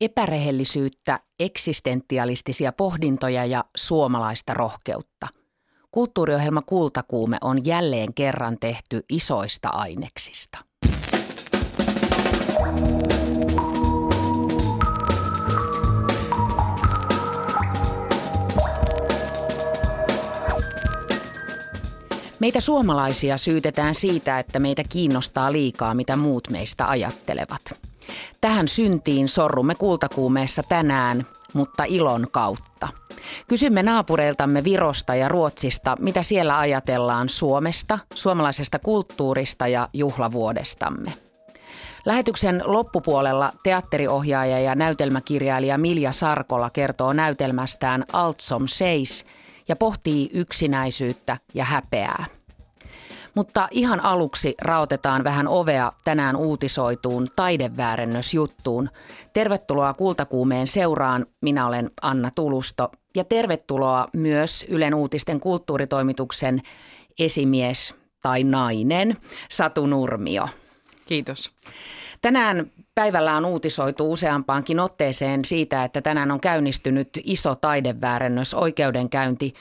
epärehellisyyttä, eksistentialistisia pohdintoja ja suomalaista rohkeutta. Kulttuuriohjelma Kultakuume on jälleen kerran tehty isoista aineksista. Meitä suomalaisia syytetään siitä, että meitä kiinnostaa liikaa, mitä muut meistä ajattelevat. Tähän syntiin sorrumme kultakuumeessa tänään, mutta ilon kautta. Kysymme naapureiltamme Virosta ja Ruotsista, mitä siellä ajatellaan Suomesta, suomalaisesta kulttuurista ja juhlavuodestamme. Lähetyksen loppupuolella teatteriohjaaja ja näytelmäkirjailija Milja Sarkola kertoo näytelmästään Altsom Seis ja pohtii yksinäisyyttä ja häpeää. Mutta ihan aluksi raotetaan vähän ovea tänään uutisoituun taideväärennösjuttuun. Tervetuloa Kultakuumeen seuraan. Minä olen Anna Tulusto ja tervetuloa myös Ylen uutisten kulttuuritoimituksen esimies tai nainen Satu Nurmio. Kiitos. Tänään päivällä on uutisoitu useampaankin otteeseen siitä, että tänään on käynnistynyt iso taideväärennös oikeudenkäynti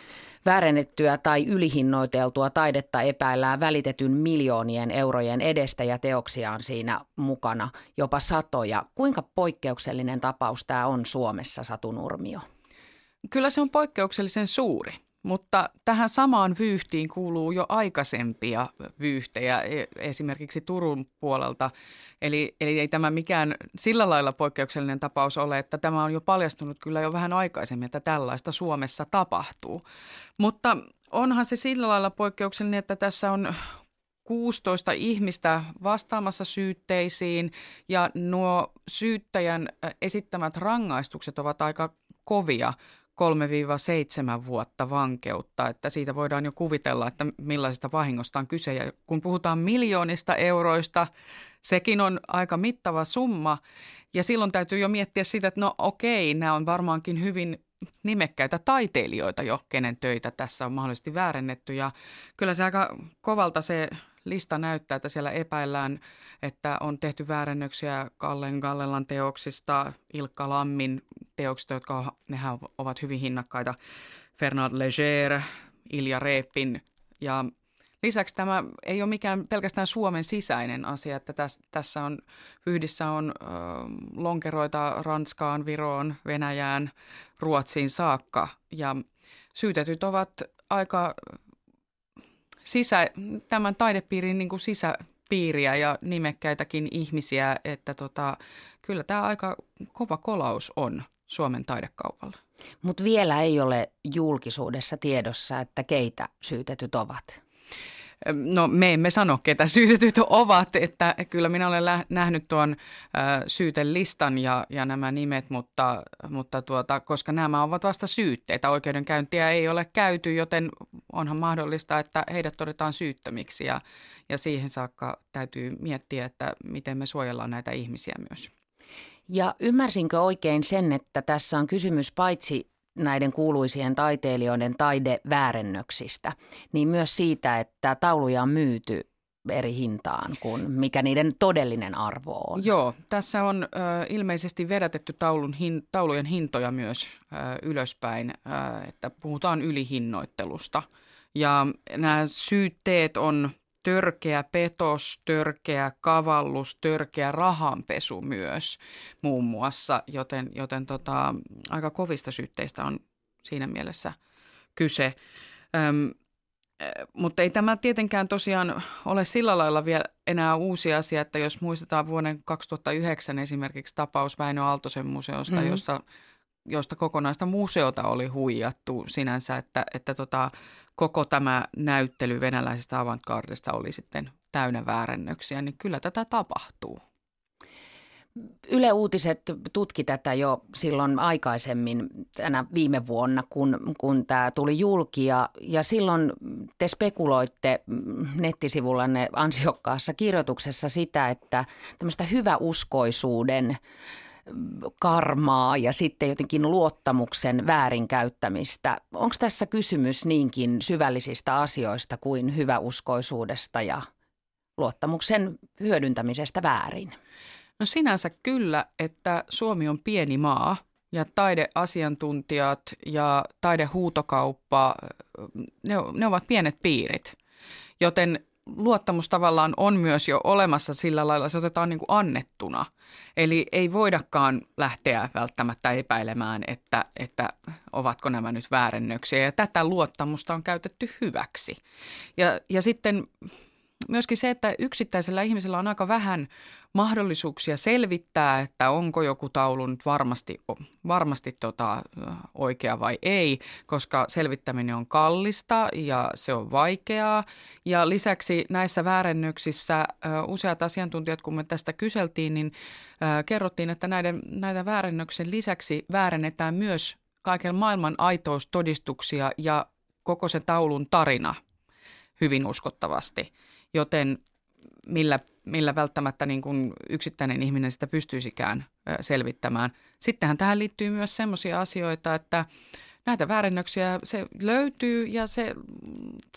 Väärennettyä tai ylihinnoiteltua taidetta epäillään välitetyn miljoonien eurojen edestä ja teoksia on siinä mukana jopa satoja. Kuinka poikkeuksellinen tapaus tämä on Suomessa, Satu Nurmio? Kyllä se on poikkeuksellisen suuri. Mutta tähän samaan vyyhtiin kuuluu jo aikaisempia vyyhtejä, e, esimerkiksi Turun puolelta. Eli, eli ei tämä mikään sillä lailla poikkeuksellinen tapaus ole, että tämä on jo paljastunut kyllä jo vähän aikaisemmin, että tällaista Suomessa tapahtuu. Mutta onhan se sillä lailla poikkeuksellinen, että tässä on 16 ihmistä vastaamassa syytteisiin ja nuo syyttäjän esittämät rangaistukset ovat aika kovia. 3-7 vuotta vankeutta, että siitä voidaan jo kuvitella, että millaisesta vahingosta on kyse. Ja kun puhutaan miljoonista euroista, sekin on aika mittava summa. Ja silloin täytyy jo miettiä sitä, että no okei, nämä on varmaankin hyvin nimekkäitä taiteilijoita jo, kenen töitä tässä on mahdollisesti väärennetty. Ja kyllä se aika kovalta se lista näyttää, että siellä epäillään, että on tehty väärennöksiä Kallen Gallelan teoksista, Ilkka Lammin teoksista, jotka nehän ovat hyvin hinnakkaita, Fernand Leger, Ilja Reepin. Ja Lisäksi tämä ei ole mikään pelkästään Suomen sisäinen asia, että tässä, on yhdissä on lonkeroita Ranskaan, Viroon, Venäjään, Ruotsiin saakka. Ja syytetyt ovat aika sisä, tämän taidepiirin niin kuin sisäpiiriä ja nimekkäitäkin ihmisiä, että tota, kyllä tämä aika kova kolaus on Suomen taidekaupalla. Mutta vielä ei ole julkisuudessa tiedossa, että keitä syytetyt ovat. No me emme sano, ketä syytetyt ovat, että kyllä minä olen nähnyt tuon syytelistan ja, ja nämä nimet, mutta, mutta tuota, koska nämä ovat vasta syytteitä, oikeudenkäyntiä ei ole käyty, joten onhan mahdollista, että heidät todetaan syyttömiksi ja, ja siihen saakka täytyy miettiä, että miten me suojellaan näitä ihmisiä myös. Ja ymmärsinkö oikein sen, että tässä on kysymys paitsi näiden kuuluisien taiteilijoiden taideväärennöksistä, niin myös siitä, että tauluja on myyty eri hintaan kuin mikä niiden todellinen arvo on. Joo, tässä on ö, ilmeisesti vedätetty taulun hin, taulujen hintoja myös ö, ylöspäin, ö, että puhutaan ylihinnoittelusta. Ja nämä syytteet on törkeä petos, törkeä kavallus, törkeä rahanpesu myös muun muassa, joten, joten tota, aika kovista syytteistä on siinä mielessä kyse. Öm, mutta ei tämä tietenkään tosiaan ole sillä lailla vielä enää uusi asia, että jos muistetaan vuoden 2009 esimerkiksi tapaus Väinö Aaltosen museosta, mm-hmm. josta, josta kokonaista museota oli huijattu sinänsä, että, että tota, koko tämä näyttely venäläisestä avantgardesta oli sitten täynnä väärennöksiä, niin kyllä tätä tapahtuu. Yle Uutiset tutki tätä jo silloin aikaisemmin tänä viime vuonna, kun, kun tämä tuli julki. Ja, ja silloin te spekuloitte nettisivullanne ansiokkaassa kirjoituksessa sitä, että tämmöistä hyväuskoisuuden karmaa ja sitten jotenkin luottamuksen väärinkäyttämistä. Onko tässä kysymys niinkin syvällisistä asioista kuin hyväuskoisuudesta ja luottamuksen hyödyntämisestä väärin? No sinänsä kyllä, että Suomi on pieni maa ja taideasiantuntijat ja taidehuutokauppa, ne, ne ovat pienet piirit. Joten luottamus tavallaan on myös jo olemassa sillä lailla, se otetaan niin kuin annettuna. Eli ei voidakaan lähteä välttämättä epäilemään, että, että ovatko nämä nyt väärennöksiä. Ja tätä luottamusta on käytetty hyväksi. Ja, ja sitten myöskin se, että yksittäisellä ihmisellä on aika vähän mahdollisuuksia selvittää, että onko joku taulu nyt varmasti, varmasti tota, oikea vai ei, koska selvittäminen on kallista ja se on vaikeaa. Ja lisäksi näissä väärennöksissä useat asiantuntijat, kun me tästä kyseltiin, niin kerrottiin, että näiden, näiden väärennöksen lisäksi väärennetään myös kaiken maailman aitoustodistuksia ja koko se taulun tarina hyvin uskottavasti – joten millä, millä välttämättä niin kuin yksittäinen ihminen sitä pystyisikään selvittämään. Sittenhän tähän liittyy myös sellaisia asioita, että näitä väärennöksiä se löytyy ja se,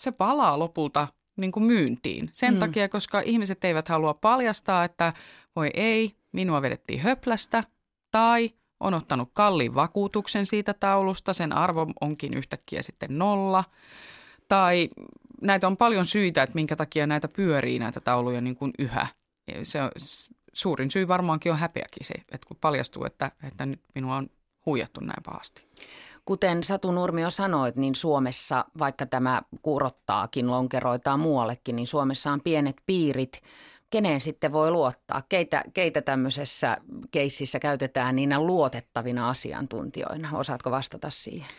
se palaa lopulta niin kuin myyntiin. Sen mm. takia, koska ihmiset eivät halua paljastaa, että voi ei, minua vedettiin höplästä tai on ottanut kalliin vakuutuksen siitä taulusta, sen arvo onkin yhtäkkiä sitten nolla. Tai näitä on paljon syitä, että minkä takia näitä pyörii näitä tauluja niin kuin yhä. Se on, suurin syy varmaankin on häpeäkin se, että kun paljastuu, että, että nyt minua on huijattu näin pahasti. Kuten Satu Nurmio sanoit, niin Suomessa, vaikka tämä kurottaakin lonkeroitaan muuallekin, niin Suomessa on pienet piirit. Keneen sitten voi luottaa? Keitä, keitä tämmöisessä keississä käytetään niinä luotettavina asiantuntijoina? Osaatko vastata siihen?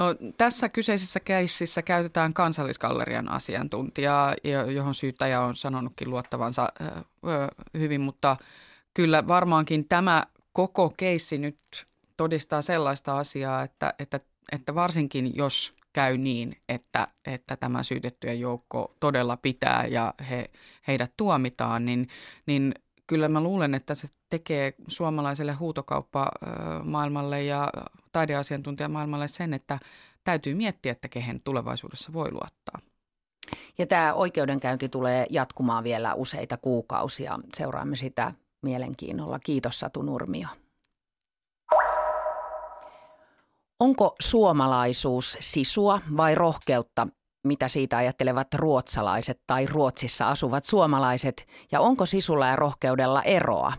No, tässä kyseisessä keississä käytetään kansallisgallerian asiantuntijaa, johon syyttäjä on sanonutkin luottavansa hyvin, mutta kyllä varmaankin tämä koko keissi nyt todistaa sellaista asiaa, että, että, että varsinkin jos käy niin, että, että tämä syytettyjen joukko todella pitää ja he, heidät tuomitaan, niin, niin kyllä mä luulen, että se tekee suomalaiselle huutokauppamaailmalle ja taideasiantuntijamaailmalle sen, että täytyy miettiä, että kehen tulevaisuudessa voi luottaa. Ja tämä oikeudenkäynti tulee jatkumaan vielä useita kuukausia. Seuraamme sitä mielenkiinnolla. Kiitos Satu Nurmio. Onko suomalaisuus sisua vai rohkeutta mitä siitä ajattelevat ruotsalaiset tai Ruotsissa asuvat suomalaiset ja onko sisulla ja rohkeudella eroa?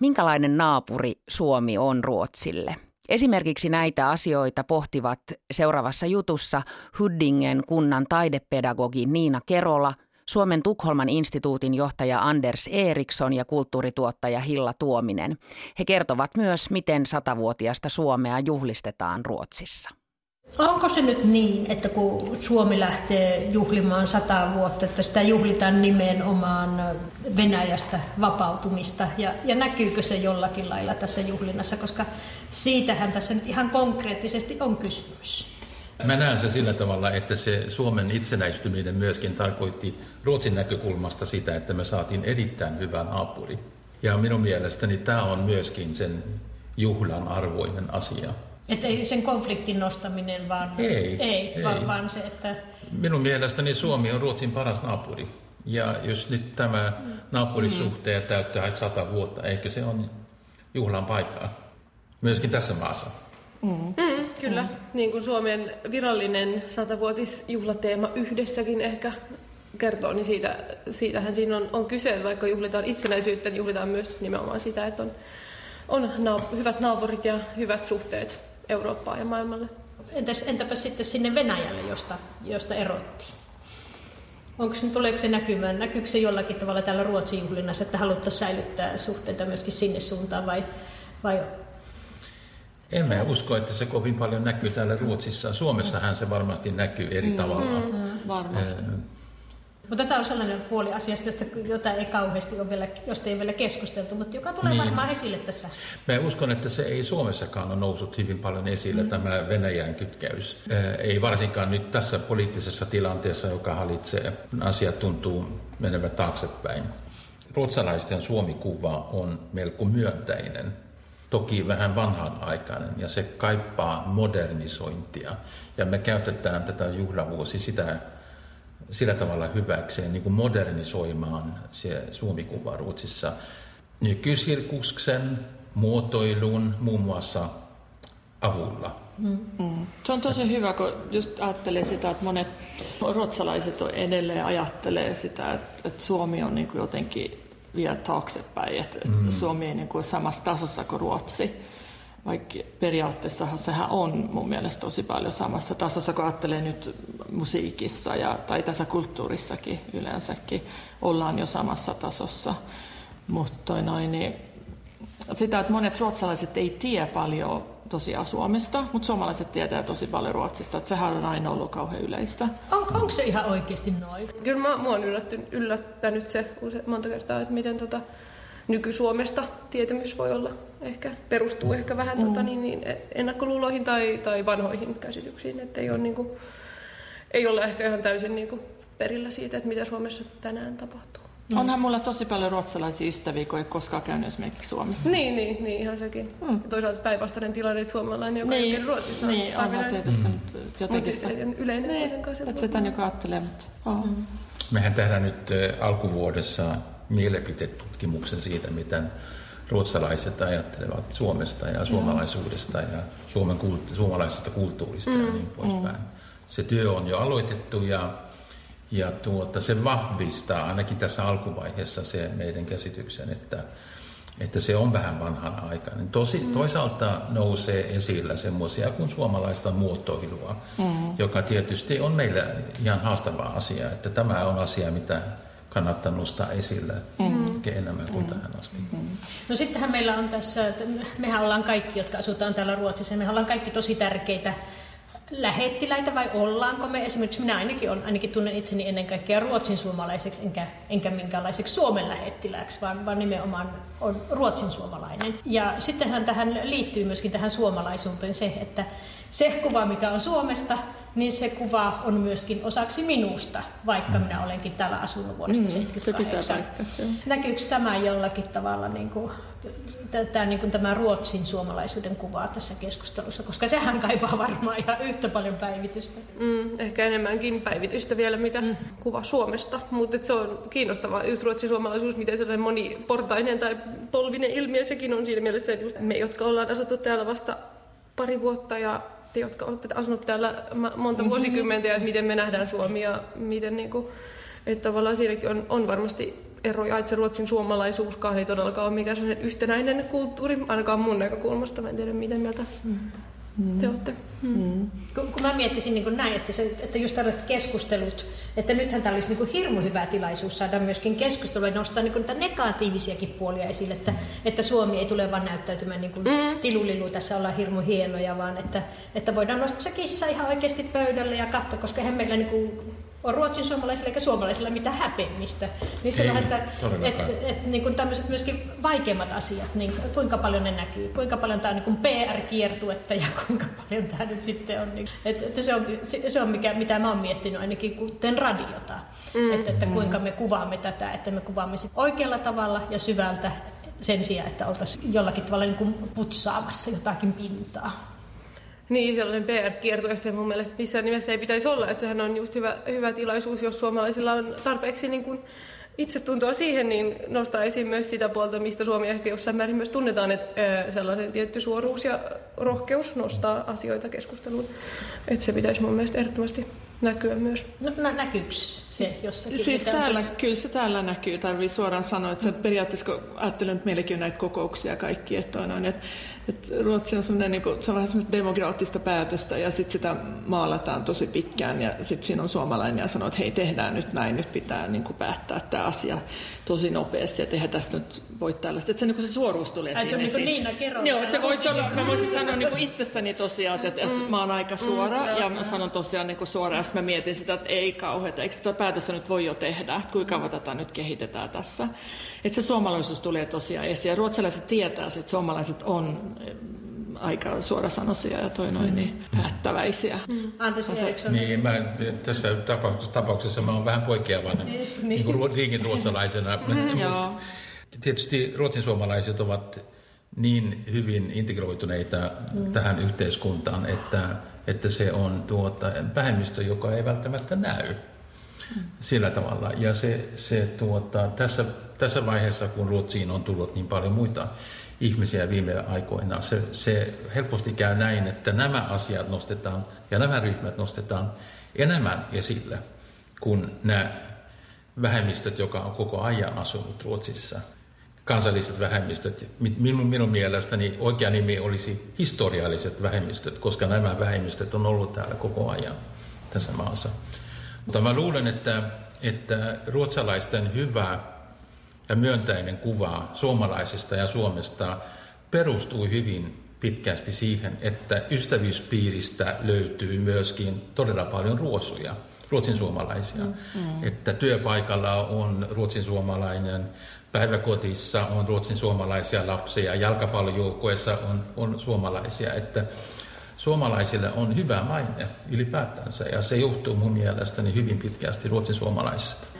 Minkälainen naapuri Suomi on Ruotsille? Esimerkiksi näitä asioita pohtivat seuraavassa jutussa Huddingen kunnan taidepedagogi Niina Kerola, Suomen Tukholman instituutin johtaja Anders Eriksson ja kulttuurituottaja Hilla Tuominen. He kertovat myös, miten satavuotiasta Suomea juhlistetaan Ruotsissa. Onko se nyt niin, että kun Suomi lähtee juhlimaan sata vuotta, että sitä juhlitaan nimenomaan Venäjästä vapautumista ja, ja näkyykö se jollakin lailla tässä juhlinnassa, koska siitähän tässä nyt ihan konkreettisesti on kysymys. Mä näen se sillä tavalla, että se Suomen itsenäistyminen myöskin tarkoitti Ruotsin näkökulmasta sitä, että me saatiin erittäin hyvä naapuri. Ja minun mielestäni tämä on myöskin sen juhlan arvoinen asia. Että ei sen konfliktin nostaminen, vaan, ei, ei, ei. Vaan, vaan se, että... Minun mielestäni Suomi on Ruotsin paras naapuri. Ja jos nyt tämä naapurisuhteen mm. täyttää sata vuotta, eikö se on juhlan paikkaa? Myöskin tässä maassa. Mm. Mm, kyllä, mm. niin kuin Suomen virallinen satavuotisjuhlateema yhdessäkin ehkä kertoo, niin siitä, siitähän siinä on, on kyse, vaikka juhlitaan itsenäisyyttä, niin juhlitaan myös nimenomaan sitä, että on, on naap- hyvät naapurit ja hyvät suhteet Eurooppaan ja maailmalle. Entäs, entäpä sitten sinne Venäjälle, josta, josta erottiin? Onko se, tuleeko se näkymään, näkyykö se jollakin tavalla täällä Ruotsin juhlinnassa, että haluttaisiin säilyttää suhteita myöskin sinne suuntaan vai, vai en mä usko, että se kovin paljon näkyy täällä Ruotsissa. Suomessahan se varmasti näkyy eri mm, tavalla. Mm, varmasti. Mutta tämä on sellainen puoli asiasta, josta, jota ei kauheasti ole vielä, josta ei vielä keskusteltu, mutta joka tulee niin. varmaan esille tässä. Mä uskon, että se ei Suomessakaan ole noussut hyvin paljon esille, mm. tämä Venäjän kytkäys. Ei varsinkaan nyt tässä poliittisessa tilanteessa, joka hallitsee, asiat tuntuu menevän taaksepäin. Ruotsalaisten Suomi-kuva on melko myönteinen toki vähän vanhanaikainen ja se kaipaa modernisointia. Ja me käytetään tätä juhlavuosi sitä sillä tavalla hyväkseen niin kuin modernisoimaan se Suomi-kuva Ruotsissa. nykysirkusksen muotoilun muun muassa avulla. Mm. Se on tosi hyvä, kun just ajattelee sitä, että monet ruotsalaiset edelleen ajattelee sitä, että, että Suomi on niin kuin jotenkin vielä taaksepäin, että, mm. Suomi ei niin kuin samassa tasossa kuin Ruotsi. Vaikka periaatteessa sehän on mun mielestä tosi paljon samassa tasossa, kun ajattelee nyt musiikissa ja, tai tässä kulttuurissakin yleensäkin, ollaan jo samassa tasossa. Mutta noin, niin sitä, että monet ruotsalaiset ei tiedä paljon tosiaan Suomesta, mutta suomalaiset tietää tosi paljon Ruotsista, että sehän on aina ollut kauhean yleistä. On, onko se ihan oikeasti noin? Kyllä mä, mua on yllättänyt, yllättänyt se monta kertaa, että miten tota, nyky-Suomesta tietämys voi olla ehkä, perustuu ehkä vähän tota mm. tota, niin, niin, ennakkoluuloihin tai, tai vanhoihin käsityksiin, että ei, ole, niin kuin, ei ole ehkä ihan täysin niin kuin, perillä siitä, että mitä Suomessa tänään tapahtuu. Mm. Onhan mulla tosi paljon ruotsalaisia ystäviä, kun ei koskaan käynyt esimerkiksi Suomessa. Niin, niin, niin ihan sekin. Mm. Toisaalta päinvastainen tilanne, että suomalainen, joka niin, ei Ruotsissa. Niin, onhan tietysti mm. jotenkin se. yleinen niin, että sitä joka ajattelee, mutta oh. mm. Mehän tehdään nyt alkuvuodessa mielipitetutkimuksen siitä, miten ruotsalaiset ajattelevat Suomesta ja suomalaisuudesta ja Suomen kulttu- suomalaisesta kulttuurista mm. ja niin poispäin. Mm. Se työ on jo aloitettu ja ja tuota, se vahvistaa ainakin tässä alkuvaiheessa se meidän käsityksen, että, että se on vähän vanhan aikainen. Tosi, mm. Toisaalta nousee esillä semmoisia kuin suomalaista muotoilua, mm. joka tietysti on meillä ihan haastava asia. Että tämä on asia, mitä kannattaa nostaa esille mm. enemmän kuin mm. tähän asti. Mm. No sittenhän meillä on tässä, mehän ollaan kaikki, jotka asutaan täällä Ruotsissa, mehän ollaan kaikki tosi tärkeitä lähettiläitä vai ollaanko me? Esimerkiksi minä ainakin, on, ainakin tunnen itseni ennen kaikkea ruotsin suomalaiseksi enkä, enkä minkälaiseksi Suomen lähettilääksi, vaan, vaan nimenomaan on ruotsin suomalainen. Ja sittenhän tähän liittyy myöskin tähän suomalaisuuteen se, että se kuva, mikä on Suomesta, niin se kuva on myöskin osaksi minusta, vaikka mm. minä olenkin täällä asunut vuodesta mm, 78. Se pitää Näkyykö tämä jollakin tavalla niin kuin tämä, niin kuin tämä Ruotsin suomalaisuuden kuvaa tässä keskustelussa, koska sehän kaipaa varmaan ihan yhtä paljon päivitystä. Mm, ehkä enemmänkin päivitystä vielä, mitä mm. kuva Suomesta. Mutta se on kiinnostavaa, just Ruotsin suomalaisuus, miten sellainen moniportainen tai polvinen ilmiö sekin on siinä mielessä, että just me, jotka ollaan asuttu täällä vasta pari vuotta ja te, jotka olette asunut täällä monta mm-hmm. vuosikymmentä ja että miten me nähdään Suomi ja miten niin kuin, että tavallaan siinäkin on, on varmasti eroja, että se ruotsin suomalaisuuskaan ei todellakaan ole mikään yhtenäinen kulttuuri, ainakaan mun näkökulmasta. Mä en tiedä, miten mieltä mm. Te olette. Mm. Mm. Kun, kun mä miettisin niin näin, että, se, että just tällaiset keskustelut, että nythän tämä olisi niin hirmu hyvä tilaisuus saada myöskin keskustelua ja nostaa niin niitä negatiivisiakin puolia esille, että, että Suomi ei tule vaan näyttäytymään niin kuin mm. tilulilu, tässä ollaan hirmu hienoja, vaan että, että voidaan nostaa se kissa ihan oikeasti pöydälle ja katsoa, koska eihän meillä niin kuin on ruotsin suomalaisilla eikä suomalaisilla mitään häpeämistä. Niin se sitä, että et, niin tämmöiset myöskin vaikeimmat asiat, niin kuinka paljon ne näkyy, kuinka paljon tämä on niin PR-kiertuetta ja kuinka paljon tämä nyt sitten on. Niin, että, että se on, se, se on mikä, mitä mä oon miettinyt ainakin kuten radiota. Mm. Että, että kuinka me kuvaamme tätä, että me kuvaamme sit oikealla tavalla ja syvältä sen sijaan, että oltaisiin jollakin tavalla niin kuin putsaamassa jotakin pintaa. Niin, sellainen PR-kierto, ja mun mielestä missään nimessä ei pitäisi olla. Että sehän on just hyvä, hyvä tilaisuus, jos suomalaisilla on tarpeeksi niin kuin itsetuntoa siihen, niin nostaa esiin myös sitä puolta, mistä Suomi ehkä jossain määrin myös tunnetaan, että sellainen tietty suoruus ja rohkeus nostaa asioita keskusteluun. Että se pitäisi mun mielestä ehdottomasti näkyä myös. No näkyykö se jossakin? Siis täällä, kyllä se täällä näkyy, tarvii suoraan sanoa, että mm. periaatteessa kun ajattelen, että meilläkin on näitä kokouksia kaikki, että, on, on, että, että Ruotsi on, niin kuin, se on vähän semmoista demokraattista päätöstä ja sitten sitä maalataan tosi pitkään ja sitten siinä on suomalainen ja sanoo, että hei tehdään nyt näin, nyt pitää niin kuin päättää tämä asia tosi nopeasti, että eihän tästä nyt voi tällaista. Että se, niin kuin se suoruus tulee Ai, siinä se on niin kuin Niina Joo, se voisi olla, mä voisin sanoa niin kuin itsestäni tosiaan, että, että, että mm. mä oon aika suora mm, ja mä sanon tosiaan niin kuin suoraan, ja mä mietin sitä, että ei kauheata, eikö tätä päätöstä nyt voi jo tehdä, että kuinka kauan tätä nyt kehitetään tässä. Että se suomalaisuus tulee tosiaan esiin ja ruotsalaiset tietää, että suomalaiset on aika suorasanoisia ja toi noin niin päättäväisiä. Mm. Anders Eriksson. Niin, mä, tässä tapauksessa, tapauksessa mä oon vähän poikkeavainen niin, niin kuin riikin ruotsalaisena. Mm, joo. Tietysti ruotsin suomalaiset ovat niin hyvin integroituneita mm. tähän yhteiskuntaan, että, että se on tuota, vähemmistö, joka ei välttämättä näy. sillä tavalla. Ja se, se tuota, tässä, tässä vaiheessa, kun Ruotsiin on tullut niin paljon muita ihmisiä viime aikoina, se, se helposti käy näin, että nämä asiat nostetaan ja nämä ryhmät nostetaan enemmän esille kuin nämä vähemmistöt, joka on koko ajan asunut Ruotsissa. Kansalliset vähemmistöt. Minun, minun mielestäni oikea nimi olisi historialliset vähemmistöt, koska nämä vähemmistöt on ollut täällä koko ajan tässä maassa. Mutta mä luulen, että, että ruotsalaisten hyvä ja myöntäinen kuva suomalaisista ja Suomesta perustui hyvin pitkästi siihen, että ystävyyspiiristä löytyy myöskin todella paljon ruosuja, ruotsin suomalaisia. Mm, mm. Että työpaikalla on ruotsin suomalainen, päiväkotissa on ruotsin suomalaisia lapsia, jalkapallojoukkueessa on, on suomalaisia. Että suomalaisille on hyvä maine ylipäätänsä ja se johtuu mun mielestäni hyvin pitkästi ruotsin suomalaisista.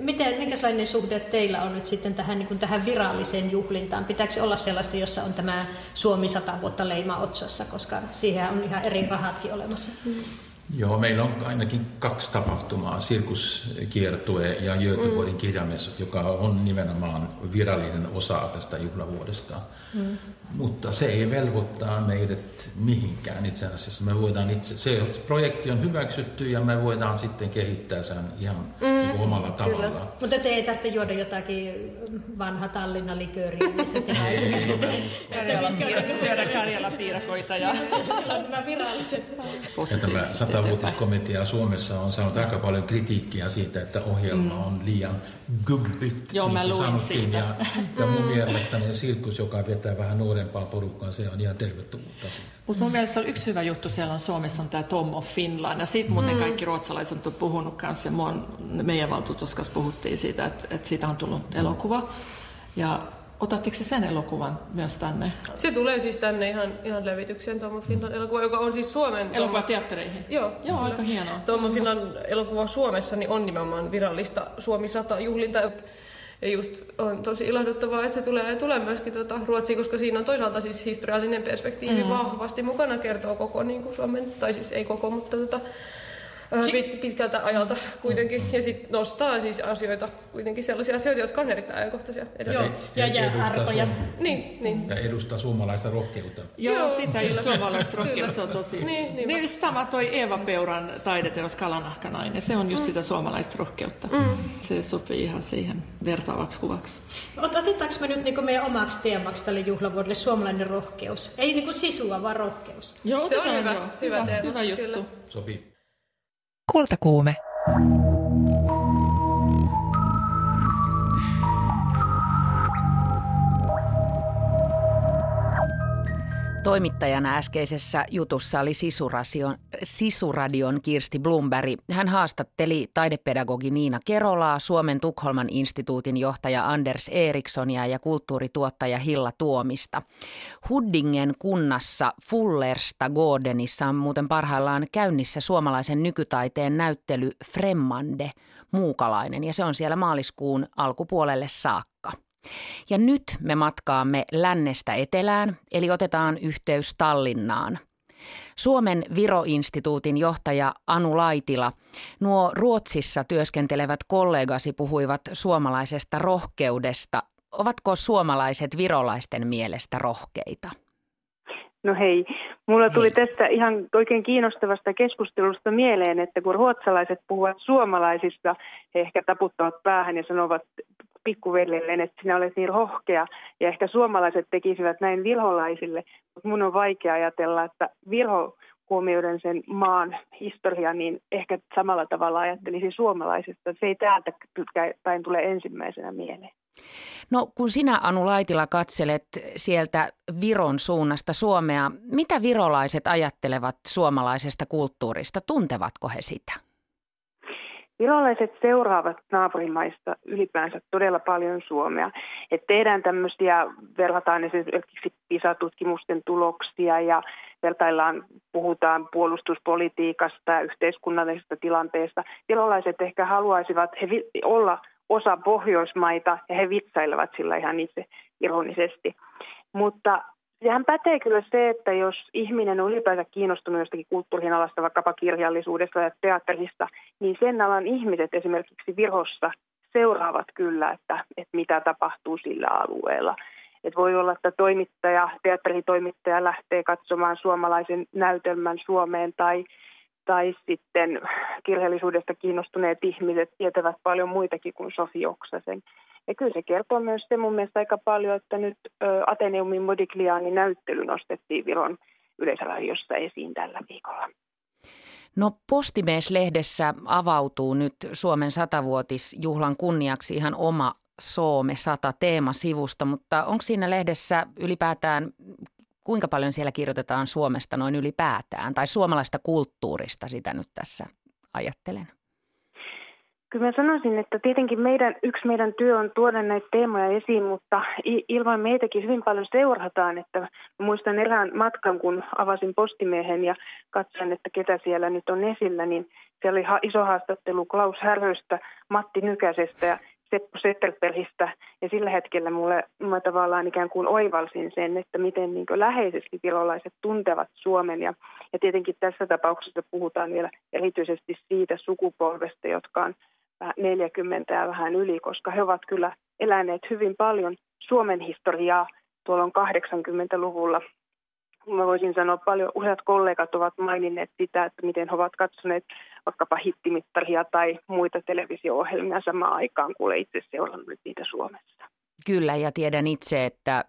Miten, minkälainen suhde teillä on nyt sitten tähän, niin kuin tähän viralliseen juhlintaan? Pitääkö olla sellaista, jossa on tämä Suomi 100 vuotta leima otsassa, koska siihen on ihan eri rahatkin olemassa? Mm. Joo, meillä on ainakin kaksi tapahtumaa, sirkuskiertue ja Göteborgin mm. kirjamessut, joka on nimenomaan virallinen osa tästä juhlavuodesta. Mm. Mutta se ei velvoittaa meidät mihinkään itse asiassa. Me voidaan itse, se projekti on hyväksytty ja me voidaan sitten kehittää sen ihan mm. niin omalla tavalla. Kyllä. Mutta te ei tarvitse juoda jotakin vanha Tallinna likööriä, missä tehdään esimerkiksi syödä Karjala-piirakoita. Ja... Silloin nämä viralliset. Tämä satavuotiskomitea Suomessa on saanut aika paljon kritiikkiä siitä, että ohjelma mm. on liian gubbit. Joo, niin mä luin siitä. Ja, ja mun mielestäni sirkus, joka vetää vähän nuorempaa porukkaa, se on ihan tervetullutta Mutta mun mielestä on yksi hyvä juttu siellä on Suomessa on tämä Tom of Finland. Ja siitä muuten mm. kaikki ruotsalaiset on puhunut kanssa. Ja on, meidän valtuutuskas puhuttiin siitä, että, että siitä on tullut elokuva. Ja Otatteko se sen elokuvan myös tänne? Se tulee siis tänne ihan, ihan levitykseen, Tom Finland elokuva, joka on siis Suomen... Elokuva teattereihin? Joo. Joo, kyllä. aika hienoa. Tom Finland elokuva Suomessa niin on nimenomaan virallista Suomi 100 juhlinta. Ja just on tosi ilahduttavaa, että se tulee, tulee myöskin tuota Ruotsiin, koska siinä on toisaalta siis historiallinen perspektiivi mm. vahvasti mukana, kertoo koko niin kuin Suomen, tai siis ei koko, mutta tuota, pit, pitkältä ajalta kuitenkin. Ja sitten nostaa siis asioita, kuitenkin sellaisia asioita, jotka on erittäin ajankohtaisia. Ja, Joo, ja jääarpoja. Niin, niin. Ja edustaa suomalaista rohkeutta. Joo, Joo sitä just suomalaista rohkeutta, se on tosi. Niin, niin, niin just sama toi Eeva Peuran taideteos Kalanahkanainen, se on just mm. sitä suomalaista rohkeutta. Mm. Se sopii ihan siihen vertaavaksi kuvaksi. Otetaanko me nyt niin meidän omaksi teemaksi tälle juhlavuodelle suomalainen rohkeus? Ei niin kuin sisua, vaan rohkeus. Joo, se on hyvä, hyvä, hyvä, teema, hyvä juttu. Kyllä. Sopii. Kultakuume. Toimittajana äskeisessä jutussa oli Sisuradion, Sisuradion Kirsti Blumberg. Hän haastatteli taidepedagogi Niina Kerolaa, Suomen Tukholman instituutin johtaja Anders Erikssonia ja kulttuurituottaja Hilla Tuomista. Huddingen kunnassa Fullersta Gordenissa on muuten parhaillaan käynnissä suomalaisen nykytaiteen näyttely Fremmande, muukalainen, ja se on siellä maaliskuun alkupuolelle saakka. Ja nyt me matkaamme lännestä etelään, eli otetaan yhteys Tallinnaan. Suomen Viro-instituutin johtaja Anu Laitila, nuo Ruotsissa työskentelevät kollegasi puhuivat suomalaisesta rohkeudesta. Ovatko suomalaiset virolaisten mielestä rohkeita? No hei, mulla tuli hei. tästä ihan oikein kiinnostavasta keskustelusta mieleen, että kun ruotsalaiset puhuvat suomalaisista, he ehkä taputtavat päähän ja sanovat pikkuveljelleen, että sinä olet niin rohkea. Ja ehkä suomalaiset tekisivät näin vilholaisille, mutta mun on vaikea ajatella, että vilho huomioiden sen maan historia, niin ehkä samalla tavalla ajattelisi suomalaisista. Se ei täältä päin tule ensimmäisenä mieleen. No kun sinä Anu Laitila katselet sieltä Viron suunnasta Suomea, mitä virolaiset ajattelevat suomalaisesta kulttuurista? Tuntevatko he sitä? Virolaiset seuraavat naapurimaista ylipäänsä todella paljon Suomea. Et tehdään tämmöisiä, verrataan esimerkiksi PISA-tutkimusten tuloksia ja vertaillaan, puhutaan puolustuspolitiikasta ja yhteiskunnallisesta tilanteesta. Virolaiset ehkä haluaisivat he olla osa Pohjoismaita ja he vitsailevat sillä ihan itse ironisesti. Mutta Sehän pätee kyllä se, että jos ihminen on ylipäänsä kiinnostunut jostakin kulttuurin alasta, vaikkapa kirjallisuudesta ja teatterista, niin sen alan ihmiset esimerkiksi Virossa seuraavat kyllä, että, että mitä tapahtuu sillä alueella. Et voi olla, että toimittaja, teatteritoimittaja lähtee katsomaan suomalaisen näytelmän Suomeen tai, tai sitten kirjallisuudesta kiinnostuneet ihmiset tietävät paljon muitakin kuin Sofi Oksasen. Ja kyllä se kertoo myös se mun mielestä aika paljon, että nyt Ateneumin Modigliani näyttely nostettiin Viron yleisradiossa esiin tällä viikolla. No Postimies-lehdessä avautuu nyt Suomen satavuotisjuhlan kunniaksi ihan oma Soome 100 teemasivusta, mutta onko siinä lehdessä ylipäätään, kuinka paljon siellä kirjoitetaan Suomesta noin ylipäätään tai suomalaista kulttuurista sitä nyt tässä ajattelen? Kyllä mä sanoisin, että tietenkin meidän, yksi meidän työ on tuoda näitä teemoja esiin, mutta ilman meitäkin hyvin paljon seurataan. Että muistan erään matkan, kun avasin postimiehen ja katsoin, että ketä siellä nyt on esillä, niin siellä oli iso haastattelu Klaus Härhöstä, Matti Nykäsestä ja Seppo Settelperhistä. Ja sillä hetkellä mulle, mä tavallaan ikään kuin oivalsin sen, että miten niin läheisesti virolaiset tuntevat Suomen. Ja, ja tietenkin tässä tapauksessa puhutaan vielä erityisesti siitä sukupolvesta, jotka on 40 ja vähän yli, koska he ovat kyllä eläneet hyvin paljon Suomen historiaa tuolla on 80-luvulla. Mä voisin sanoa paljon, useat kollegat ovat maininneet sitä, että miten he ovat katsoneet vaikkapa hittimittaria tai muita televisio-ohjelmia samaan aikaan, kun olen itse seurannut niitä Suomessa. Kyllä, ja tiedän itse, että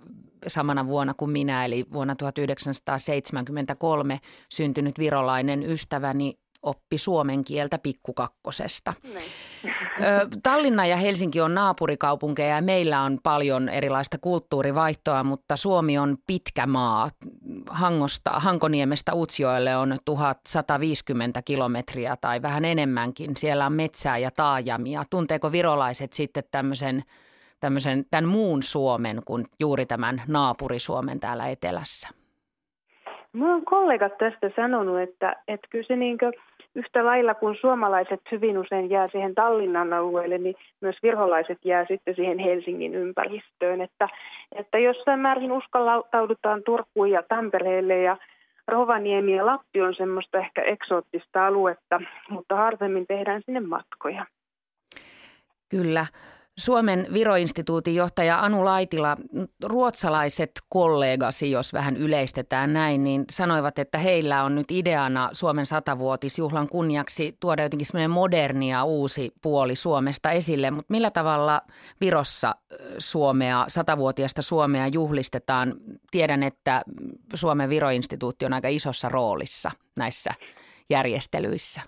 samana vuonna kuin minä, eli vuonna 1973 syntynyt virolainen ystäväni oppi suomen kieltä pikkukakkosesta. Tallinna ja Helsinki on naapurikaupunkeja ja meillä on paljon erilaista kulttuurivaihtoa, mutta Suomi on pitkä maa. Hangosta, Hankoniemestä Utsjoelle on 1150 kilometriä tai vähän enemmänkin. Siellä on metsää ja taajamia. Tunteeko virolaiset sitten tämmöisen, tämmöisen tämän muun Suomen kuin juuri tämän naapurisuomen täällä etelässä? Minulla on kollegat tästä sanonut, että, että kyllä se niin kuin – yhtä lailla kuin suomalaiset hyvin usein jää siihen Tallinnan alueelle, niin myös virholaiset jää sitten siihen Helsingin ympäristöön. Että, että jossain määrin uskaltaudutaan Turkuun ja Tampereelle ja Rovaniemi ja Lappi on semmoista ehkä eksoottista aluetta, mutta harvemmin tehdään sinne matkoja. Kyllä. Suomen Viroinstituutin johtaja Anu Laitila, ruotsalaiset kollegasi, jos vähän yleistetään näin, niin sanoivat, että heillä on nyt ideana Suomen satavuotisjuhlan kunniaksi tuoda jotenkin semmoinen moderni ja uusi puoli Suomesta esille. Mutta millä tavalla Virossa Suomea, satavuotiasta Suomea juhlistetaan? Tiedän, että Suomen Viroinstituutti on aika isossa roolissa näissä järjestelyissä.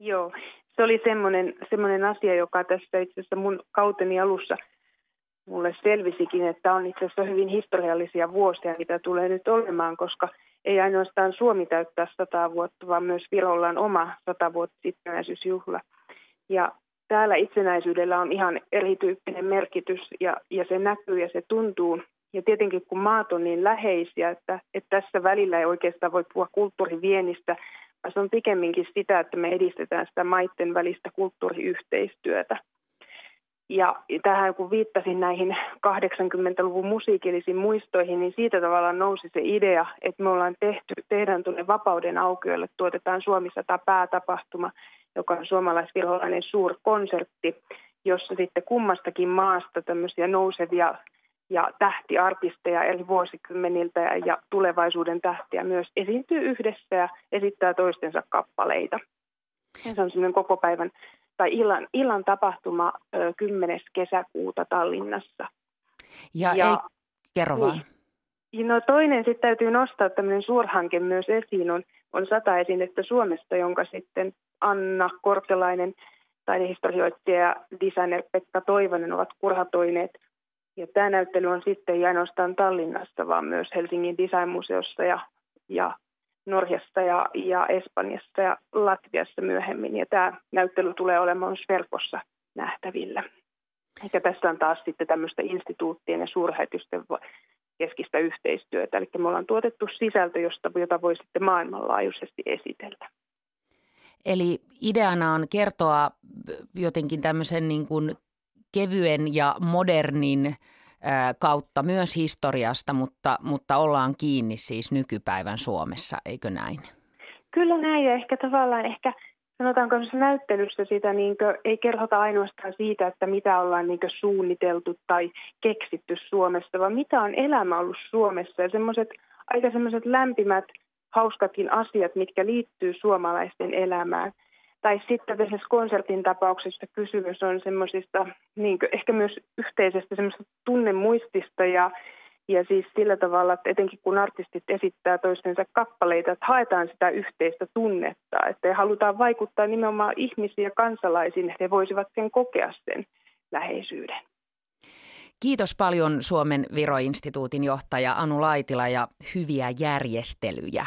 Joo, se oli semmoinen, semmoinen asia, joka tässä itse asiassa mun kauteni alussa mulle selvisikin, että on itse asiassa hyvin historiallisia vuosia, mitä tulee nyt olemaan, koska ei ainoastaan Suomi täyttää sata vuotta, vaan myös Virolla on oma sata vuotta itsenäisyysjuhla. Ja täällä itsenäisyydellä on ihan erityyppinen merkitys ja, ja se näkyy ja se tuntuu. Ja tietenkin kun maat on niin läheisiä, että, että tässä välillä ei oikeastaan voi puhua kulttuuriviennistä, se on pikemminkin sitä, että me edistetään sitä maiden välistä kulttuuriyhteistyötä. Ja tähän kun viittasin näihin 80-luvun musiikillisiin muistoihin, niin siitä tavallaan nousi se idea, että me ollaan tehty, tehdään tuonne Vapauden aukiolle, tuotetaan Suomessa tämä päätapahtuma, joka on suomalaisvirolainen suurkonsertti, jossa sitten kummastakin maasta tämmöisiä nousevia ja tähtiartisteja eri vuosikymmeniltä ja, ja tulevaisuuden tähtiä myös esiintyy yhdessä ja esittää toistensa kappaleita. Ja se on semmoinen koko päivän tai illan, illan tapahtuma 10. kesäkuuta Tallinnassa. Ja, ja ei, kerro vaan. Niin. No toinen sitten täytyy nostaa tämmöinen suurhanke myös esiin, on, on sata esinettä Suomesta, jonka sitten Anna Kortelainen, taidehistorioitsija ja designer Pekka Toivonen ovat kurhatoineet ja tämä näyttely on sitten ei ainoastaan Tallinnassa, vaan myös Helsingin Designmuseossa ja, ja Norjassa ja, ja Espanjassa ja Latviassa myöhemmin. Ja tämä näyttely tulee olemaan verkossa nähtävillä. Eikä tässä on taas sitten tämmöistä instituuttien ja suurlähetysten keskistä yhteistyötä. Eli me ollaan tuotettu sisältö, josta, jota voi sitten maailmanlaajuisesti esitellä. Eli ideana on kertoa jotenkin tämmöisen niin kuin kevyen ja modernin kautta myös historiasta, mutta, mutta ollaan kiinni siis nykypäivän Suomessa, eikö näin? Kyllä näin ja ehkä tavallaan ehkä sanotaanko näyttelyssä sitä niin kuin, ei kerrota ainoastaan siitä, että mitä ollaan niin suunniteltu tai keksitty Suomessa, vaan mitä on elämä ollut Suomessa ja semmoiset aika semmoiset lämpimät, hauskatkin asiat, mitkä liittyy suomalaisten elämään. Tai sitten tässä konsertin tapauksessa kysymys on semmoisista niin ehkä myös yhteisestä semmoista tunnemuistista ja ja siis sillä tavalla, että etenkin kun artistit esittää toistensa kappaleita, että haetaan sitä yhteistä tunnetta, että halutaan vaikuttaa nimenomaan ihmisiä kansalaisiin, että he voisivat sen kokea sen läheisyyden. Kiitos paljon Suomen Viro-instituutin johtaja Anu Laitila ja hyviä järjestelyjä.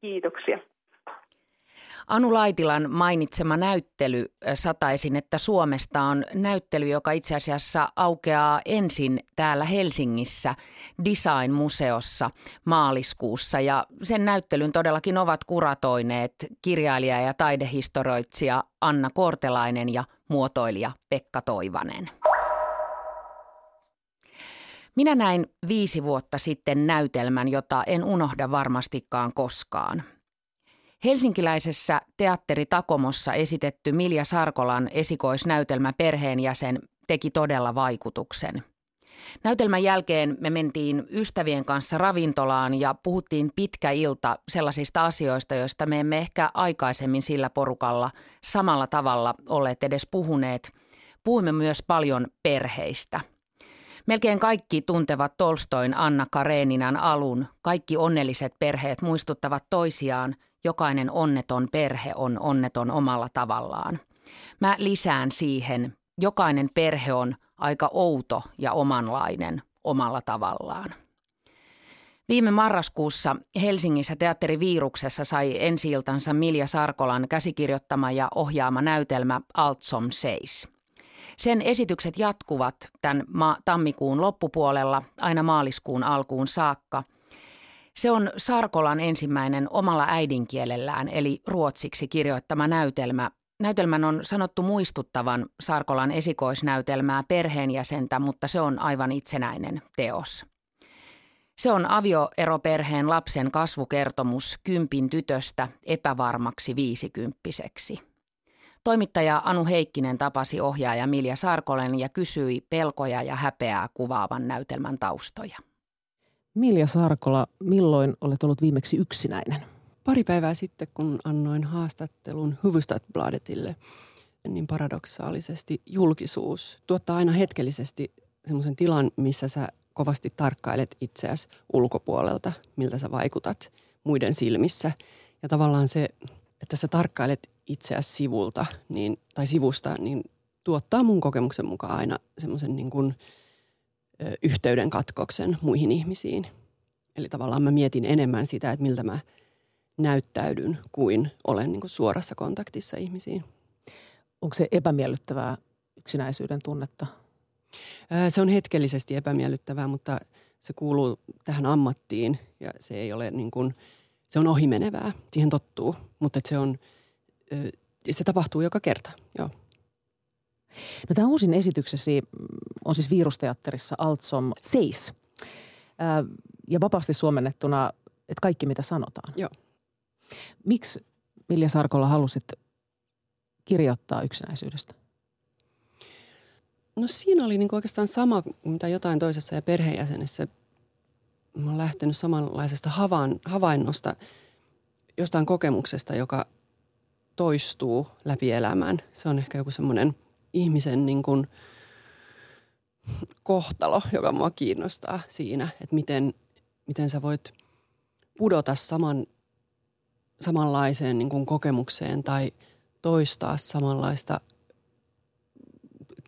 Kiitoksia. Anu Laitilan mainitsema näyttely sataisin, että Suomesta on näyttely, joka itse asiassa aukeaa ensin täällä Helsingissä Design-museossa maaliskuussa. Ja sen näyttelyn todellakin ovat kuratoineet kirjailija ja taidehistorioitsija Anna Kortelainen ja muotoilija Pekka Toivanen. Minä näin viisi vuotta sitten näytelmän, jota en unohda varmastikaan koskaan – Helsinkiläisessä teatteri Takomossa esitetty Milja Sarkolan esikoisnäytelmä Perheenjäsen teki todella vaikutuksen. Näytelmän jälkeen me mentiin ystävien kanssa ravintolaan ja puhuttiin pitkä ilta sellaisista asioista, joista me emme ehkä aikaisemmin sillä porukalla samalla tavalla olleet edes puhuneet. Puhuimme myös paljon perheistä. Melkein kaikki tuntevat Tolstoin Anna Kareninan alun. Kaikki onnelliset perheet muistuttavat toisiaan – jokainen onneton perhe on onneton omalla tavallaan. Mä lisään siihen, jokainen perhe on aika outo ja omanlainen omalla tavallaan. Viime marraskuussa Helsingissä teatteriviiruksessa sai ensi Milja Sarkolan käsikirjoittama ja ohjaama näytelmä Altsom Seis. Sen esitykset jatkuvat tämän ma- tammikuun loppupuolella aina maaliskuun alkuun saakka – se on Sarkolan ensimmäinen omalla äidinkielellään eli ruotsiksi kirjoittama näytelmä. Näytelmän on sanottu muistuttavan Sarkolan esikoisnäytelmää perheenjäsentä, mutta se on aivan itsenäinen teos. Se on avioeroperheen lapsen kasvukertomus kympin tytöstä epävarmaksi viisikymppiseksi. Toimittaja Anu Heikkinen tapasi ohjaaja Milja Sarkolen ja kysyi pelkoja ja häpeää kuvaavan näytelmän taustoja. Milja Sarkola, milloin olet ollut viimeksi yksinäinen? Pari päivää sitten, kun annoin haastattelun Huvudstadsbladetille, niin paradoksaalisesti julkisuus tuottaa aina hetkellisesti semmoisen tilan, missä sä kovasti tarkkailet itseäsi ulkopuolelta, miltä sä vaikutat muiden silmissä. Ja tavallaan se, että sä tarkkailet itseäsi sivulta niin, tai sivusta, niin tuottaa mun kokemuksen mukaan aina semmoisen niin kuin – yhteyden katkoksen muihin ihmisiin. Eli tavallaan mä mietin enemmän sitä, että miltä mä näyttäydyn kuin olen niin kuin suorassa kontaktissa ihmisiin. Onko se epämiellyttävää yksinäisyyden tunnetta? Se on hetkellisesti epämiellyttävää, mutta se kuuluu tähän ammattiin ja se ei ole niin kuin, se on ohimenevää. Siihen tottuu, mutta se on, se tapahtuu joka kerta, joo. No tämä uusin esityksesi on siis virusteatterissa Altsom Seis. ja vapaasti suomennettuna, että kaikki mitä sanotaan. Joo. Miksi Milja Sarkola halusit kirjoittaa yksinäisyydestä? No siinä oli niinku oikeastaan sama mitä jotain toisessa ja perheenjäsenessä. Mä olen lähtenyt samanlaisesta havainnosta, jostain kokemuksesta, joka toistuu läpi elämän. Se on ehkä joku semmoinen – ihmisen niin kuin kohtalo, joka mua kiinnostaa siinä, että miten, miten sä voit pudota saman, samanlaiseen niin kuin kokemukseen tai toistaa samanlaista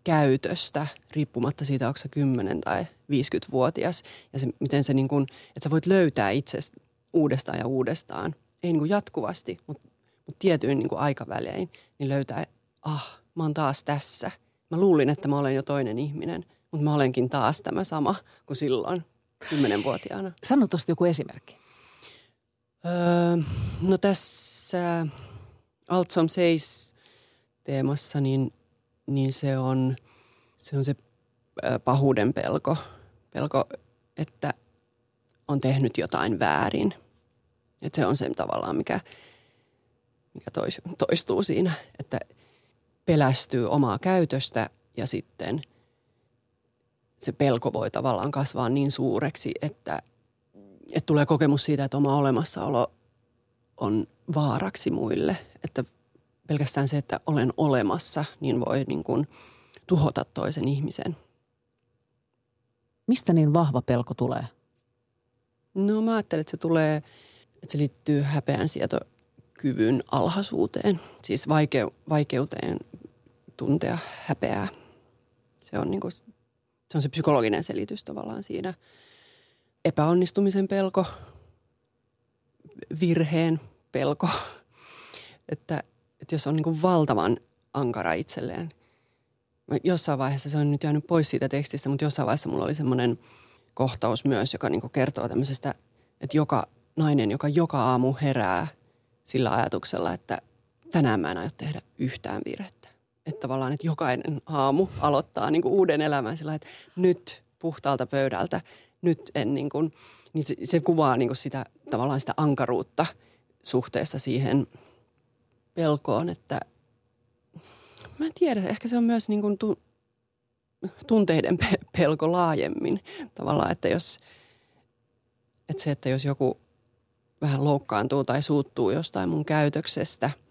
käytöstä riippumatta siitä, onko sä 10 tai 50-vuotias. Ja se, miten se niin kuin, että sä voit löytää itsestä uudestaan ja uudestaan. Ei niin kuin jatkuvasti, mutta, mutta tietyin niin kuin aikavälein, niin löytää, ah, mä oon taas tässä. Mä luulin, että mä olen jo toinen ihminen, mutta mä olenkin taas tämä sama kuin silloin kymmenenvuotiaana. Sano tuosta joku esimerkki. Öö, no tässä Altsom seis teemassa, niin, niin se, on, se on se pahuuden pelko, pelko, että on tehnyt jotain väärin. Että se on se tavallaan, mikä, mikä toistuu siinä, että pelästyy omaa käytöstä ja sitten se pelko voi tavallaan kasvaa niin suureksi, että, että tulee kokemus siitä, että oma olemassaolo on vaaraksi muille. Että pelkästään se, että olen olemassa, niin voi niin kuin tuhota toisen ihmisen. Mistä niin vahva pelko tulee? No mä ajattelen, että se tulee, että se liittyy häpeän sietokyvyn alhaisuuteen. Siis vaikeu, vaikeuteen tuntea häpeää. Se on, niin kuin, se on se psykologinen selitys tavallaan siinä. Epäonnistumisen pelko, virheen pelko. Että, että jos on niin kuin valtavan ankara itselleen. Jossain vaiheessa se on nyt jäänyt pois siitä tekstistä, mutta jossain vaiheessa mulla oli semmoinen kohtaus myös, joka niin kuin kertoo tämmöisestä, että joka nainen, joka joka aamu herää sillä ajatuksella, että tänään mä en aio tehdä yhtään virhettä. Että tavallaan, että jokainen aamu aloittaa niin kuin uuden elämän sillä että nyt puhtaalta pöydältä, nyt en niin kuin, niin se, se kuvaa niin kuin sitä tavallaan sitä ankaruutta suhteessa siihen pelkoon, että mä en tiedä, ehkä se on myös niin kuin tu, tunteiden pelko laajemmin tavallaan, että jos, että se, että jos joku vähän loukkaantuu tai suuttuu jostain mun käytöksestä –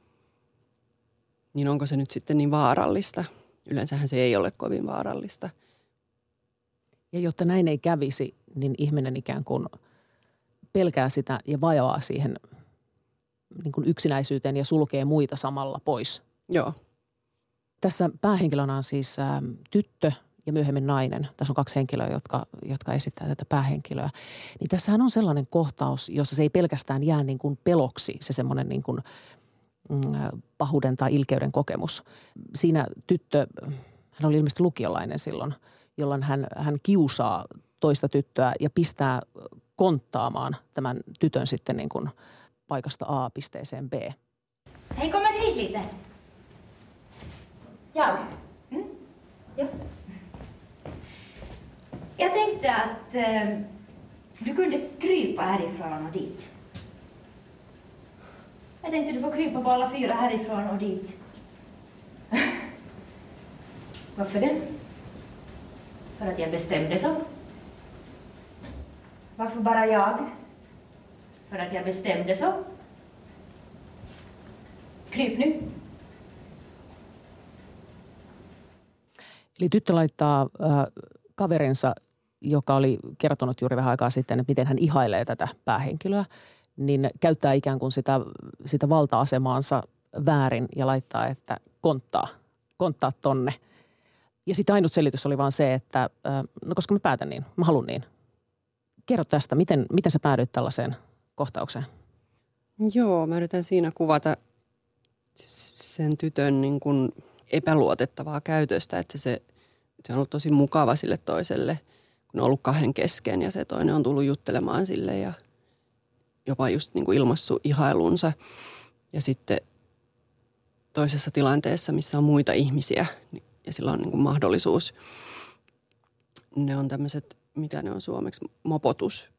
niin onko se nyt sitten niin vaarallista? Yleensähän se ei ole kovin vaarallista. Ja jotta näin ei kävisi, niin ihminen ikään kuin pelkää sitä ja vajoaa siihen niin kuin yksinäisyyteen ja sulkee muita samalla pois. Joo. Tässä päähenkilönä on siis ä, tyttö ja myöhemmin nainen. Tässä on kaksi henkilöä, jotka, jotka esittää tätä päähenkilöä. Niin tässähän on sellainen kohtaus, jossa se ei pelkästään jää niin kuin peloksi, se semmoinen niin kuin – pahuuden tai ilkeyden kokemus. Siinä tyttö, hän oli ilmeisesti lukiolainen silloin, jolloin hän, hän kiusaa toista tyttöä ja pistää konttaamaan tämän tytön sitten niin kuin paikasta A pisteeseen B. Hej, kommer hit lite. Jag? Mm? Ja. Jag tänkte att eh, du kunde krypa härifrån och dit. Jag tänkte du får krypa på alla fyra härifrån och dit. Varför det? För att jag bestämde så. Varför bara jag? För att jag bestämde så. Kryp nu. Eli tyttö laittaa äh, kaverinsa, joka oli kertonut juuri vähän aikaa sitten, että miten hän ihailee tätä päähenkilöä – niin käyttää ikään kuin sitä, sitä valta-asemaansa väärin ja laittaa, että konttaa, konttaa tonne. Ja sitten ainut selitys oli vaan se, että no koska mä päätän niin, mä haluan niin. Kerro tästä, miten, miten sä päädyit tällaiseen kohtaukseen? Joo, mä yritän siinä kuvata sen tytön niin kuin epäluotettavaa käytöstä, että se, se on ollut tosi mukava sille toiselle, kun on ollut kahden kesken ja se toinen on tullut juttelemaan sille ja – jopa just niin kuin ilmassut ihailunsa. Ja sitten toisessa tilanteessa, missä on muita ihmisiä niin- ja sillä on niin kuin mahdollisuus, ne on tämmöiset, mitä ne on suomeksi, mopotus.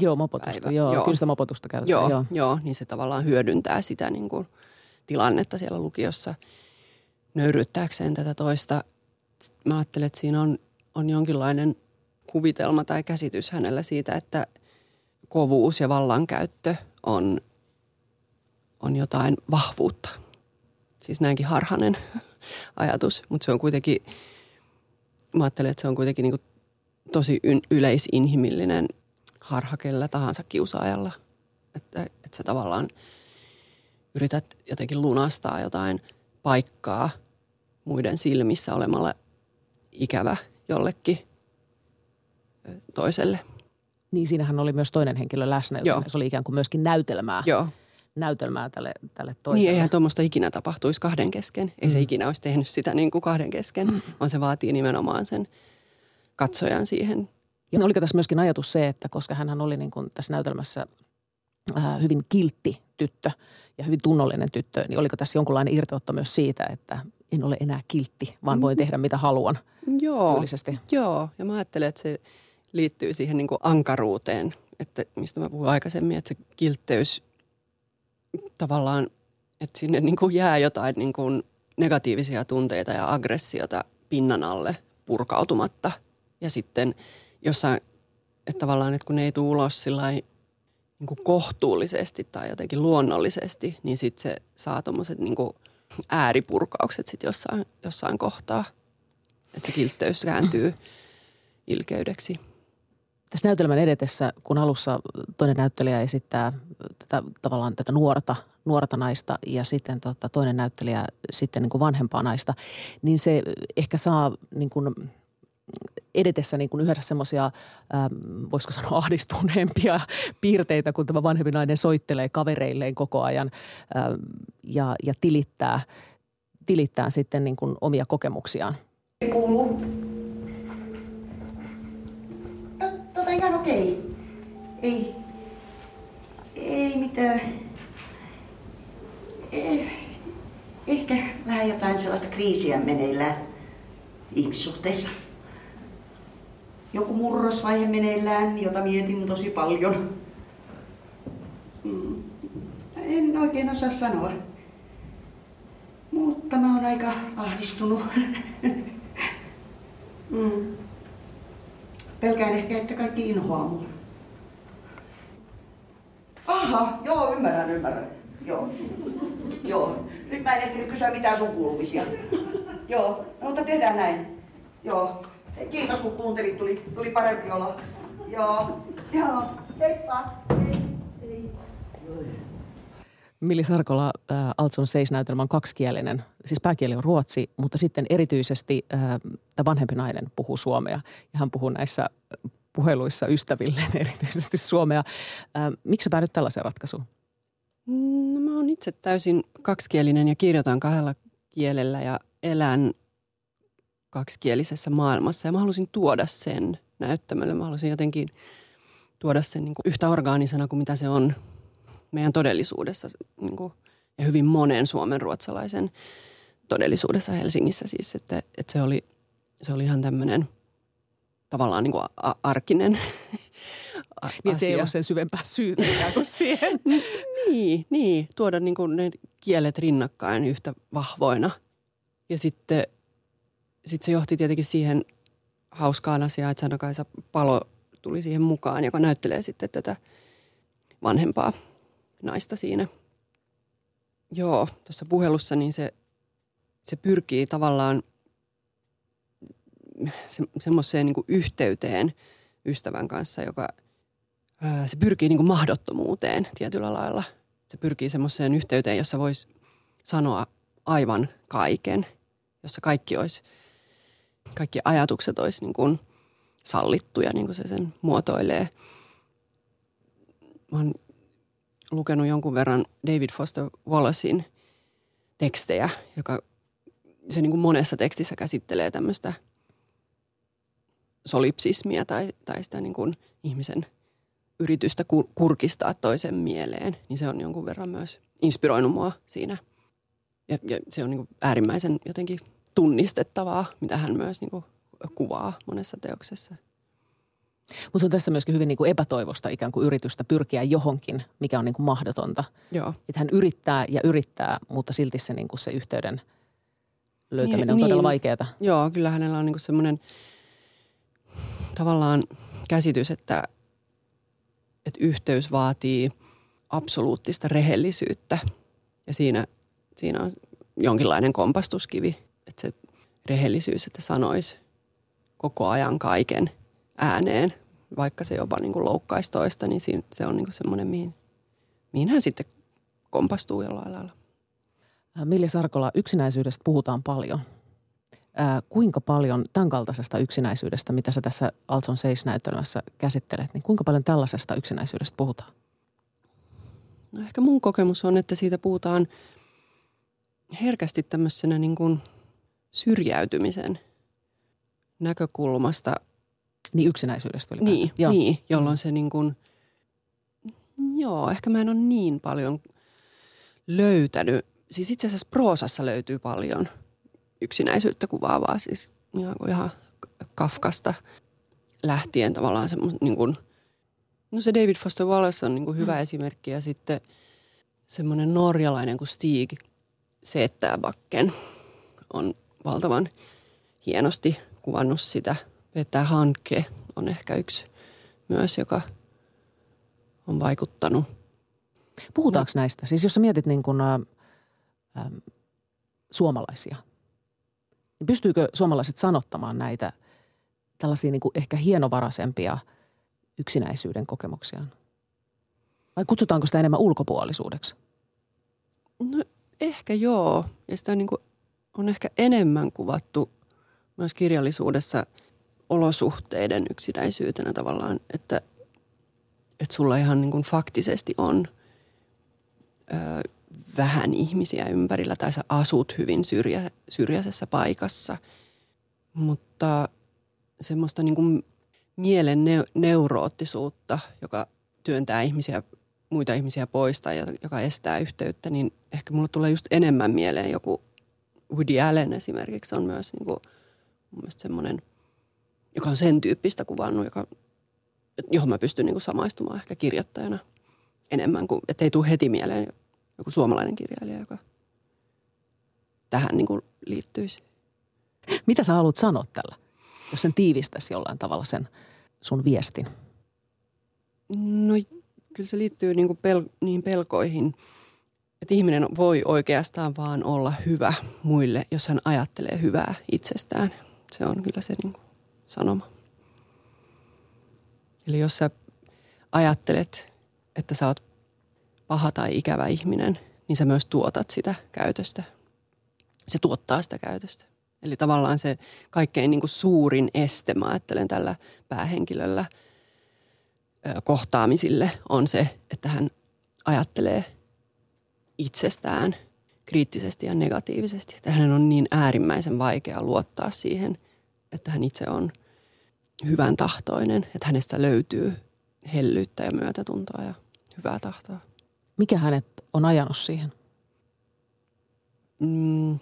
Joo, mopotusta, joo, joo. Kyllä sitä mopotusta käytetään, joo, joo. Joo, niin se tavallaan hyödyntää sitä niin kuin tilannetta siellä lukiossa nöyryttääkseen tätä toista. Mä ajattelen, että siinä on, on jonkinlainen kuvitelma tai käsitys hänellä siitä, että – kovuus ja vallankäyttö on, on jotain vahvuutta. Siis näinkin harhanen ajatus, mutta se on kuitenkin, mä ajattelen, että se on kuitenkin niin tosi yleisinhimillinen harha kellä tahansa kiusaajalla. Että, että sä tavallaan yrität jotenkin lunastaa jotain paikkaa muiden silmissä olemalla ikävä jollekin toiselle – niin siinähän oli myös toinen henkilö läsnä, Joo. se oli ikään kuin myöskin näytelmää. Joo. näytelmää tälle, tälle toiselle. Niin, eihän tuommoista ikinä tapahtuisi kahden kesken. Ei mm. se ikinä olisi tehnyt sitä niin kuin kahden kesken, mm. vaan se vaatii nimenomaan sen katsojan siihen. Ja oliko tässä myöskin ajatus se, että koska hän oli niin kuin tässä näytelmässä äh, hyvin kiltti tyttö ja hyvin tunnollinen tyttö, niin oliko tässä jonkunlainen irtootto myös siitä, että en ole enää kiltti, vaan voin mm. tehdä mitä haluan Joo, tyylisesti? Joo, ja mä ajattelen, että se liittyy siihen niin kuin ankaruuteen, että mistä mä puhuin aikaisemmin, että se kiltteys tavallaan, että sinne niin kuin jää jotain niin kuin negatiivisia tunteita ja aggressiota pinnan alle purkautumatta. Ja sitten jossain, että tavallaan, että kun ne ei tule ulos sillä niin kuin kohtuullisesti tai jotenkin luonnollisesti, niin sitten se saa tuommoiset niin ääripurkaukset sitten jossain, jossain kohtaa. Että se kiltteys kääntyy ilkeydeksi. Tässä näytelmän edetessä, kun alussa toinen näyttelijä esittää tätä, tavallaan tätä nuorta, nuorta naista ja sitten tota, toinen näyttelijä sitten niin kuin vanhempaa naista, niin se ehkä saa niin kuin edetessä niin kuin yhdessä semmoisia, voisiko sanoa ahdistuneempia piirteitä, kun tämä vanhempi nainen soittelee kavereilleen koko ajan ähm, ja, ja tilittää, tilittää sitten niin kuin omia kokemuksiaan. Kuuluu. Ei, ei mitään. Eh, ehkä vähän jotain sellaista kriisiä meneillään ihmissuhteissa joku murrosvaihe meneillään, jota mietin tosi paljon. En oikein osaa sanoa. Mutta mä oon aika ahdistunut. mm. Pelkään ehkä, että kaikki inhoaa mua. Aha, joo, ymmärrän, ymmärrän. Joo. Joo. Nyt mä en ehtinyt kysyä mitään sun kuulumisia. Joo, no, mutta tehdään näin. Joo. Kiitos kun kuuntelit, tuli, tuli parempi olo. Joo, joo, heippa. Hei, hei. Milli Sarkola, äh, Altson seisnäytelmä on kaksikielinen. Siis pääkieli on ruotsi, mutta sitten erityisesti äh, tämä vanhempi nainen puhuu suomea. Ja hän puhuu näissä puheluissa ystävilleen erityisesti suomea. Miksi sä päädyt tällaiseen ratkaisuun? Mm, no, mä oon itse täysin kaksikielinen ja kirjoitan kahdella kielellä ja elän kaksikielisessä maailmassa. Ja mä halusin tuoda sen näyttämölle. Mä halusin jotenkin tuoda sen niin kuin yhtä orgaanisena kuin mitä se on meidän todellisuudessa niin kuin, ja hyvin monen suomen ruotsalaisen todellisuudessa Helsingissä siis, että, että se, oli, se oli ihan tämmöinen tavallaan niin kuin a- arkinen asia. Niin, se ei ole sen syvempää syytä kuin siihen. niin, niin, tuoda niin kuin ne kielet rinnakkain yhtä vahvoina. Ja sitten sitten se johti tietenkin siihen hauskaan asiaan, että Sanakaisa Palo tuli siihen mukaan, joka näyttelee sitten tätä vanhempaa naista siinä. Joo, tuossa puhelussa niin se, se pyrkii tavallaan se, semmoiseen niin yhteyteen ystävän kanssa, joka ää, se pyrkii niin kuin mahdottomuuteen tietyllä lailla. Se pyrkii semmoiseen yhteyteen, jossa voisi sanoa aivan kaiken, jossa kaikki olisi – kaikki ajatukset olisi niin kuin sallittuja, niin kuin se sen muotoilee. Mä oon lukenut jonkun verran David Foster Wallacein tekstejä, joka se niin kuin monessa tekstissä käsittelee tämmöistä solipsismia tai, tai sitä niin kuin ihmisen yritystä kur- kurkistaa toisen mieleen, niin se on jonkun verran myös inspiroinut mua siinä. Ja, ja se on niin kuin äärimmäisen jotenkin tunnistettavaa, mitä hän myös niin kuin kuvaa monessa teoksessa. Mutta on tässä myöskin hyvin niin kuin epätoivosta ikään kuin yritystä pyrkiä johonkin, mikä on niin kuin mahdotonta. Joo. Että hän yrittää ja yrittää, mutta silti se, niin kuin se yhteyden löytäminen niin, on todella niin. vaikeaa. Joo, kyllä hänellä on niin semmoinen tavallaan käsitys, että, että yhteys vaatii absoluuttista rehellisyyttä. Ja siinä, siinä on jonkinlainen kompastuskivi että se rehellisyys, että sanoisi koko ajan kaiken ääneen, vaikka se jopa niin kuin loukkaisi toista, niin se on niin kuin semmoinen, mihin, mihin hän sitten kompastuu jollain lailla. Milli Sarkola, yksinäisyydestä puhutaan paljon. Ää, kuinka paljon tämän kaltaisesta yksinäisyydestä, mitä sä tässä Altson Seis-näytelmässä käsittelet, niin kuinka paljon tällaisesta yksinäisyydestä puhutaan? No ehkä mun kokemus on, että siitä puhutaan herkästi tämmöisenä niin kuin – syrjäytymisen näkökulmasta. Niin yksinäisyydestä oli Niin, joo. niin, jolloin se niin kuin, joo, ehkä mä en ole niin paljon löytänyt. Siis itse asiassa proosassa löytyy paljon yksinäisyyttä kuvaavaa, siis ihan, ihan Kafkasta lähtien tavallaan semmoinen niin kuin, no se David Foster Wallace on niin kuin hyvä mm. esimerkki ja sitten semmoinen norjalainen kuin Stig Bakken on valtavan hienosti kuvannut sitä. Peter Hanke on ehkä yksi myös, joka on vaikuttanut. Puhutaanko no. näistä? Siis jos sä mietit niin kuin, äh, äh, suomalaisia, niin pystyykö suomalaiset sanottamaan näitä tällaisia niin kuin ehkä hienovaraisempia yksinäisyyden kokemuksiaan? Vai kutsutaanko sitä enemmän ulkopuolisuudeksi? No ehkä joo. Ja sitä niin kuin on ehkä enemmän kuvattu myös kirjallisuudessa olosuhteiden yksinäisyytenä tavallaan, että, että sulla ihan niin kuin faktisesti on vähän ihmisiä ympärillä tai sä asut hyvin syrjä, syrjäisessä paikassa. Mutta semmoista niin kuin mielen ne, neuroottisuutta, joka työntää ihmisiä, muita ihmisiä pois tai joka estää yhteyttä, niin ehkä mulle tulee just enemmän mieleen joku Woody Allen esimerkiksi on myös niin kuin, mun mielestä semmoinen, joka on sen tyyppistä kuvannut, joka, johon mä pystyn niin kuin samaistumaan ehkä kirjoittajana enemmän kuin, että ei tule heti mieleen joku suomalainen kirjailija, joka tähän niin kuin liittyisi. Mitä sä haluat sanoa tällä, jos sen tiivistäisi jollain tavalla sen sun viestin? No kyllä se liittyy niin kuin pel- niihin pelkoihin, että ihminen voi oikeastaan vaan olla hyvä muille, jos hän ajattelee hyvää itsestään. Se on kyllä se niin kuin sanoma. Eli jos sä ajattelet, että sä oot paha tai ikävä ihminen, niin sä myös tuotat sitä käytöstä. Se tuottaa sitä käytöstä. Eli tavallaan se kaikkein niin kuin suurin este, mä ajattelen tällä päähenkilöllä kohtaamisille, on se, että hän ajattelee itsestään kriittisesti ja negatiivisesti. Että hänen on niin äärimmäisen vaikea luottaa siihen, että hän itse on hyvän tahtoinen, että hänestä löytyy hellyyttä ja myötätuntoa ja hyvää tahtoa. Mikä hänet on ajanut siihen? Mm,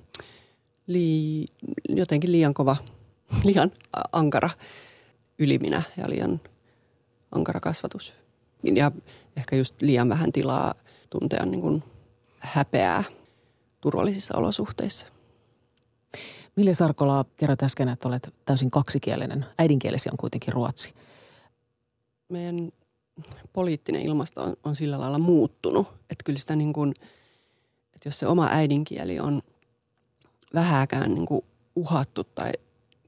lii, jotenkin liian kova, liian ankara yliminä ja liian ankara kasvatus. Ja ehkä just liian vähän tilaa tuntea niin kuin häpeää turvallisissa olosuhteissa. Mille Sarkola, kerroit äsken, että olet täysin kaksikielinen. Äidinkielesi on kuitenkin ruotsi. Meidän poliittinen ilmasto on, on sillä lailla muuttunut, että kyllä sitä niin kuin, että jos se oma äidinkieli on vähäkään niin kuin uhattu tai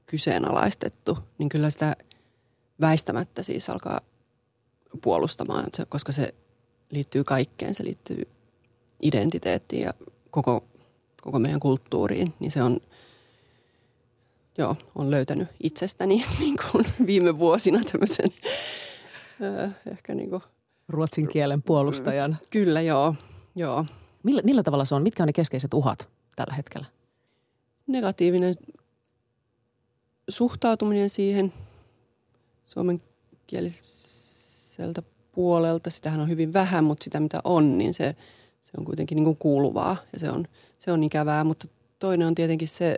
kyseenalaistettu, niin kyllä sitä väistämättä siis alkaa puolustamaan, koska se liittyy kaikkeen. Se liittyy identiteettiin ja koko, koko meidän kulttuuriin, niin se on, joo, on löytänyt itsestäni niin kuin viime vuosina tämmöisen ehkä niin kuin, Ruotsin kielen puolustajan. Kyllä, joo. joo. Millä, millä tavalla se on? Mitkä on ne keskeiset uhat tällä hetkellä? Negatiivinen suhtautuminen siihen suomenkieliseltä puolelta. Sitähän on hyvin vähän, mutta sitä mitä on, niin se, se on kuitenkin niin kuin kuuluvaa ja se on, se on ikävää. Mutta toinen on tietenkin se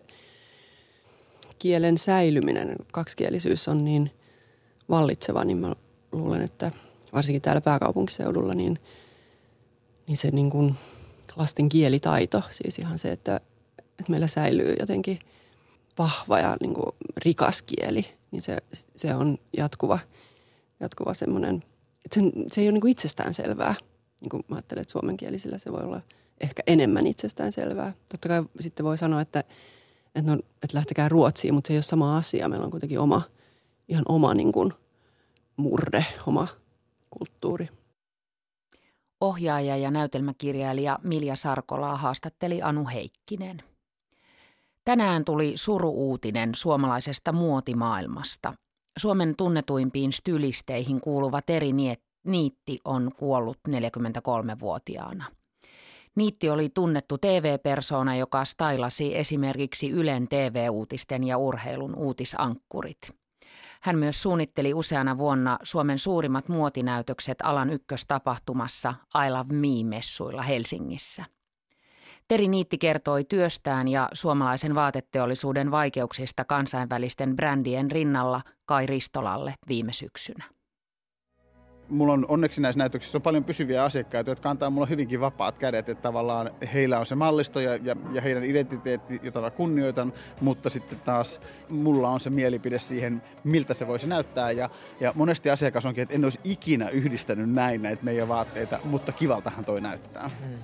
kielen säilyminen. Kaksikielisyys on niin vallitseva, niin mä luulen, että varsinkin täällä pääkaupunkiseudulla, niin, niin se niin kuin lasten kielitaito, siis ihan se, että, että meillä säilyy jotenkin vahva ja niin kuin rikas kieli, niin se, se on jatkuva, jatkuva semmoinen, että sen, se ei ole niin kuin itsestään selvää. Niin kuin mä ajattelen, että suomenkielisillä se voi olla ehkä enemmän itsestään selvää. Totta kai sitten voi sanoa, että, että, no, että lähtekää Ruotsiin, mutta se ei ole sama asia. Meillä on kuitenkin oma, ihan oma niin kuin – murre, oma kulttuuri. Ohjaaja ja näytelmäkirjailija Milja Sarkolaa haastatteli Anu Heikkinen. Tänään tuli suru-uutinen suomalaisesta muotimaailmasta. Suomen tunnetuimpiin stylisteihin kuuluva Teri Niitti on kuollut 43-vuotiaana. Niitti oli tunnettu TV-persoona, joka stailasi esimerkiksi Ylen TV-uutisten ja urheilun uutisankkurit. Hän myös suunnitteli useana vuonna Suomen suurimmat muotinäytökset alan ykköstapahtumassa I Love Me-messuilla Helsingissä. Teri Niitti kertoi työstään ja suomalaisen vaateteollisuuden vaikeuksista kansainvälisten brändien rinnalla Kai Ristolalle viime syksynä mulla on onneksi näissä näytöksissä on paljon pysyviä asiakkaita, jotka antaa mulle hyvinkin vapaat kädet, että tavallaan heillä on se mallisto ja, ja, ja heidän identiteetti, jota mä kunnioitan, mutta sitten taas mulla on se mielipide siihen, miltä se voisi näyttää. Ja, ja monesti asiakas onkin, että en olisi ikinä yhdistänyt näin näitä meidän vaatteita, mutta kivaltahan toi näyttää. Hmm.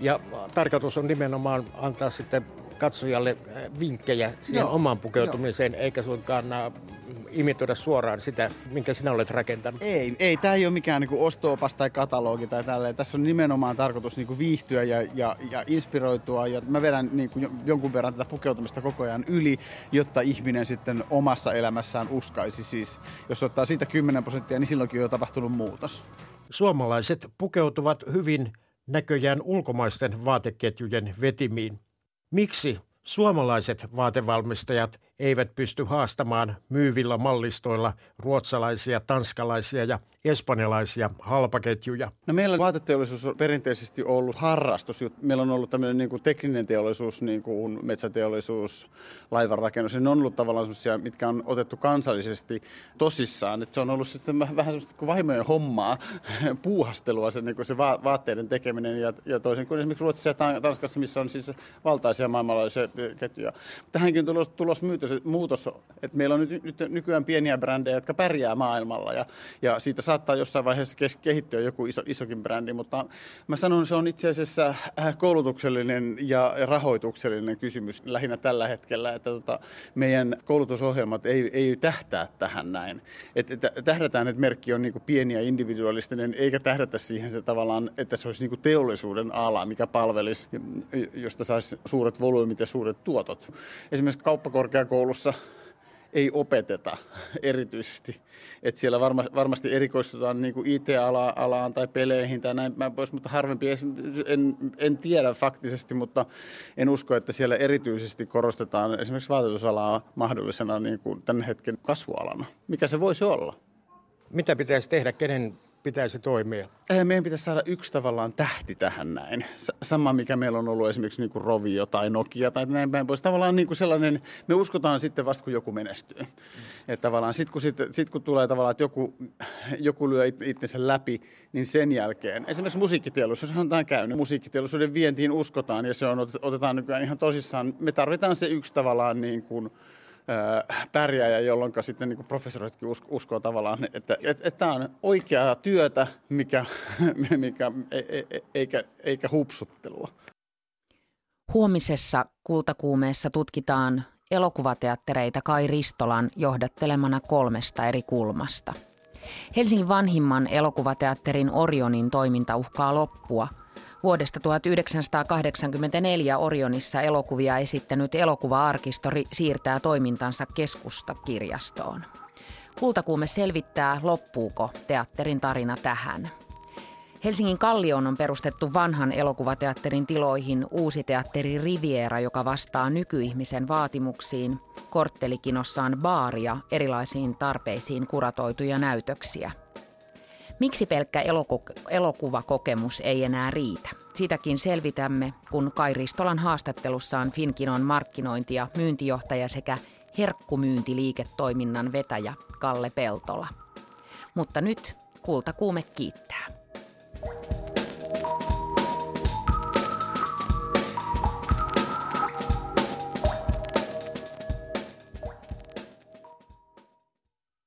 Ja tarkoitus on nimenomaan antaa sitten katsojalle vinkkejä siihen Joo. omaan pukeutumiseen, Joo. eikä suinkaan imitoida suoraan sitä, minkä sinä olet rakentanut? Ei, ei tämä ei ole mikään niin osto-opas tai katalogi tai tälleen. Tässä on nimenomaan tarkoitus niin kuin viihtyä ja, ja, ja inspiroitua. Ja mä vedän niin kuin jonkun verran tätä pukeutumista koko ajan yli, jotta ihminen sitten omassa elämässään uskaisi. Siis, jos ottaa siitä 10 prosenttia, niin silloinkin on jo tapahtunut muutos. Suomalaiset pukeutuvat hyvin näköjään ulkomaisten vaateketjujen vetimiin. Miksi suomalaiset vaatevalmistajat eivät pysty haastamaan myyvillä mallistoilla ruotsalaisia, tanskalaisia ja espanjalaisia halpaketjuja? No meillä vaateteollisuus on perinteisesti ollut harrastus. Meillä on ollut tämmöinen niin kuin tekninen teollisuus, niin kuin metsäteollisuus, laivanrakennus. Ne on ollut tavallaan sellaisia, mitkä on otettu kansallisesti tosissaan. Et se on ollut sitten vähän semmoista kuin vaimojen hommaa, puuhastelua, se, niin kuin se va- vaatteiden tekeminen. Ja, ja toisin kuin esimerkiksi Ruotsissa ja Tanskassa, missä on siis valtaisia maailmanlaajuisia ketjuja. Tähänkin on tulos, tulos muutos, muutos, että meillä on nyt, nyt nykyään pieniä brändejä, jotka pärjää maailmalla. Ja, ja siitä saa saattaa jossain vaiheessa kehittyä joku iso, isokin brändi, mutta mä sanon, että se on itse asiassa äh, koulutuksellinen ja rahoituksellinen kysymys lähinnä tällä hetkellä, että tota, meidän koulutusohjelmat ei, ei tähtää tähän näin. Et, et, tähdätään, että merkki on niinku pieni ja individualistinen, eikä tähdätä siihen se tavallaan, että se olisi niinku teollisuuden ala, mikä palvelisi, josta saisi suuret volyymit ja suuret tuotot. Esimerkiksi kauppakorkeakoulussa ei opeteta erityisesti. Että siellä varma, varmasti erikoistutaan niin IT-alaan tai peleihin tai näin pois, mutta harvempi, en, en tiedä faktisesti, mutta en usko, että siellä erityisesti korostetaan esimerkiksi vaatetusalaa mahdollisena niin kuin tämän hetken kasvualana. Mikä se voisi olla? Mitä pitäisi tehdä, kenen pitäisi toimia? Meidän pitäisi saada yksi tavallaan tähti tähän näin. Sama, mikä meillä on ollut esimerkiksi niin kuin Rovio tai Nokia tai näin päin pois. Tavallaan niin kuin sellainen, me uskotaan sitten vasta, kun joku menestyy. Mm. Että tavallaan sitten kun, sit, sit, kun tulee tavallaan, että joku, joku lyö itsensä läpi, niin sen jälkeen, esimerkiksi musiikkiteollisuus on tämä käynyt. Musiikkiteollisuuden vientiin uskotaan ja se on, otetaan nykyään ihan tosissaan. Me tarvitaan se yksi tavallaan niin kuin, pärjääjä, jolloin sitten niin professoritkin usko, uskoo tavallaan, että, että, että tämä on oikeaa työtä, mikä, mikä, e, e, e, eikä, eikä hupsuttelua. Huomisessa kultakuumeessa tutkitaan elokuvateattereita Kai Ristolan johdattelemana kolmesta eri kulmasta. Helsingin vanhimman elokuvateatterin Orionin toiminta uhkaa loppua – Vuodesta 1984 Orionissa elokuvia esittänyt elokuva-arkistori siirtää toimintansa keskustakirjastoon. Kultakuume selvittää, loppuuko teatterin tarina tähän. Helsingin Kallioon on perustettu vanhan elokuvateatterin tiloihin uusi teatteri Riviera, joka vastaa nykyihmisen vaatimuksiin. Korttelikinossaan baaria erilaisiin tarpeisiin kuratoituja näytöksiä – Miksi pelkkä eloku- elokuvakokemus ei enää riitä? Sitäkin selvitämme, kun Kai Ristolan haastattelussaan Finkinon markkinointi- ja myyntijohtaja sekä herkkumyyntiliiketoiminnan vetäjä Kalle Peltola. Mutta nyt kultakuume kiittää.